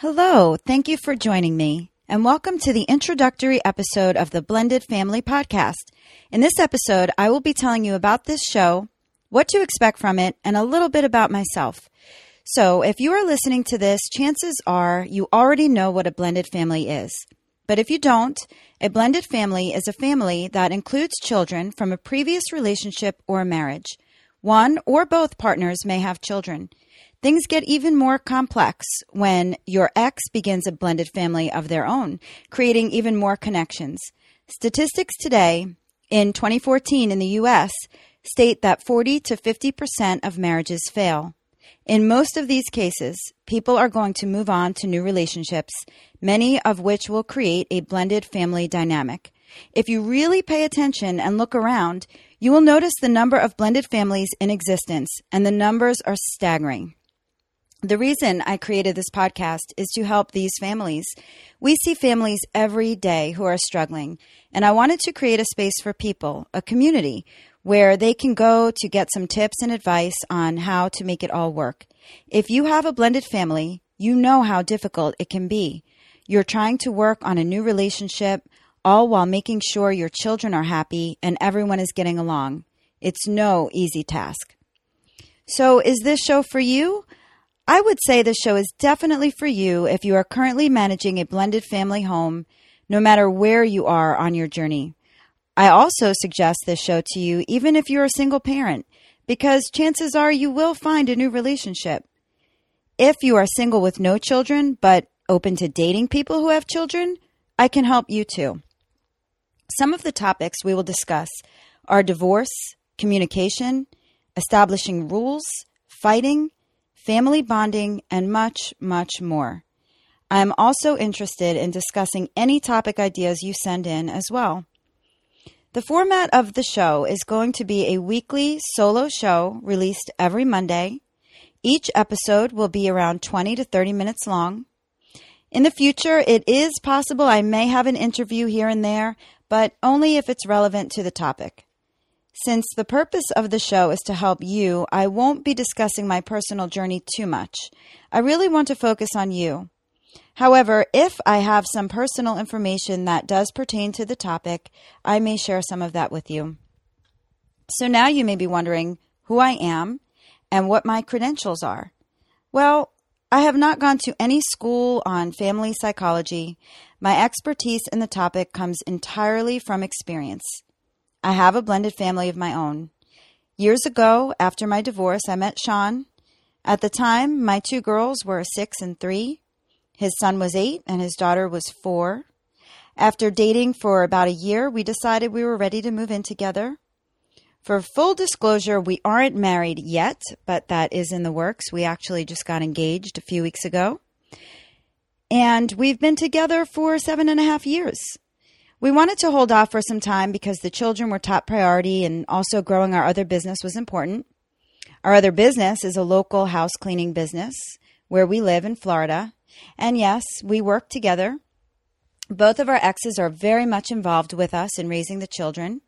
Hello, thank you for joining me, and welcome to the introductory episode of the Blended Family Podcast. In this episode, I will be telling you about this show, what to expect from it, and a little bit about myself. So, if you are listening to this, chances are you already know what a blended family is. But if you don't, a blended family is a family that includes children from a previous relationship or marriage. One or both partners may have children. Things get even more complex when your ex begins a blended family of their own, creating even more connections. Statistics today in 2014 in the US state that 40 to 50% of marriages fail. In most of these cases, people are going to move on to new relationships, many of which will create a blended family dynamic. If you really pay attention and look around, you will notice the number of blended families in existence, and the numbers are staggering. The reason I created this podcast is to help these families. We see families every day who are struggling, and I wanted to create a space for people, a community, where they can go to get some tips and advice on how to make it all work. If you have a blended family, you know how difficult it can be. You're trying to work on a new relationship, all while making sure your children are happy and everyone is getting along. It's no easy task. So, is this show for you? I would say this show is definitely for you if you are currently managing a blended family home, no matter where you are on your journey. I also suggest this show to you even if you're a single parent, because chances are you will find a new relationship. If you are single with no children, but open to dating people who have children, I can help you too. Some of the topics we will discuss are divorce, communication, establishing rules, fighting, family bonding, and much, much more. I am also interested in discussing any topic ideas you send in as well. The format of the show is going to be a weekly solo show released every Monday. Each episode will be around 20 to 30 minutes long. In the future, it is possible I may have an interview here and there, but only if it's relevant to the topic. Since the purpose of the show is to help you, I won't be discussing my personal journey too much. I really want to focus on you. However, if I have some personal information that does pertain to the topic, I may share some of that with you. So now you may be wondering who I am and what my credentials are. Well, I have not gone to any school on family psychology. My expertise in the topic comes entirely from experience. I have a blended family of my own. Years ago, after my divorce, I met Sean. At the time, my two girls were six and three. His son was eight and his daughter was four. After dating for about a year, we decided we were ready to move in together. For full disclosure, we aren't married yet, but that is in the works. We actually just got engaged a few weeks ago. And we've been together for seven and a half years. We wanted to hold off for some time because the children were top priority and also growing our other business was important. Our other business is a local house cleaning business where we live in Florida. And yes, we work together. Both of our exes are very much involved with us in raising the children.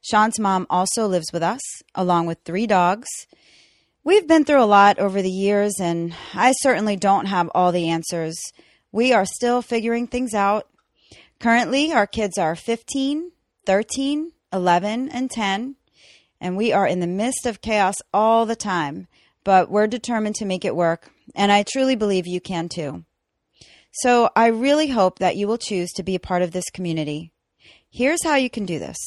Sean's mom also lives with us, along with three dogs. We've been through a lot over the years, and I certainly don't have all the answers. We are still figuring things out. Currently, our kids are 15, 13, 11, and 10, and we are in the midst of chaos all the time, but we're determined to make it work, and I truly believe you can too. So I really hope that you will choose to be a part of this community. Here's how you can do this.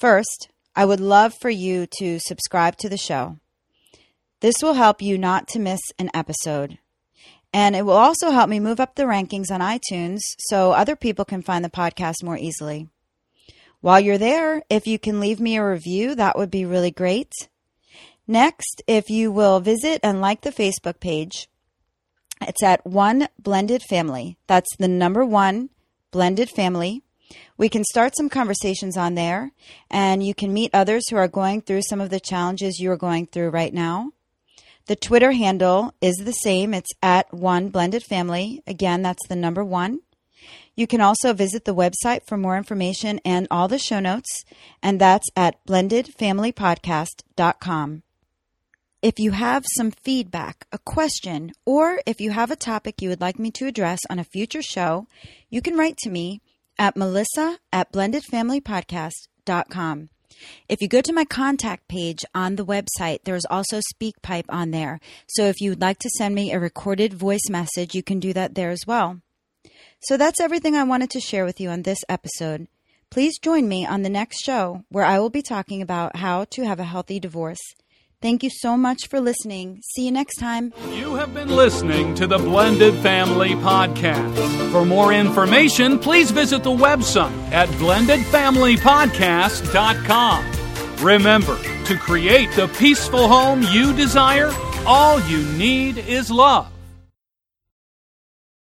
First, I would love for you to subscribe to the show. This will help you not to miss an episode. And it will also help me move up the rankings on iTunes so other people can find the podcast more easily. While you're there, if you can leave me a review, that would be really great. Next, if you will visit and like the Facebook page, It's at One Blended Family. That's the number one Blended Family. We can start some conversations on there, and you can meet others who are going through some of the challenges you are going through right now. The Twitter handle is the same. It's at One Blended Family. Again, that's the number one. You can also visit the website for more information and all the show notes, and that's at blendedfamilypodcast.com. If you have some feedback, a question, or if you have a topic you would like me to address on a future show, you can write to me at melissa at blendedfamilypodcast.com. If you go to my contact page on the website, there's also SpeakPipe on there. So if you would like to send me a recorded voice message, you can do that there as well. So that's everything I wanted to share with you on this episode. Please join me on the next show where I will be talking about how to have a healthy divorce. Thank you so much for listening. See you next time. You have been listening to the Blended Family Podcast. For more information, please visit the website at blendedfamilypodcast.com. Remember, to create the peaceful home you desire, all you need is love.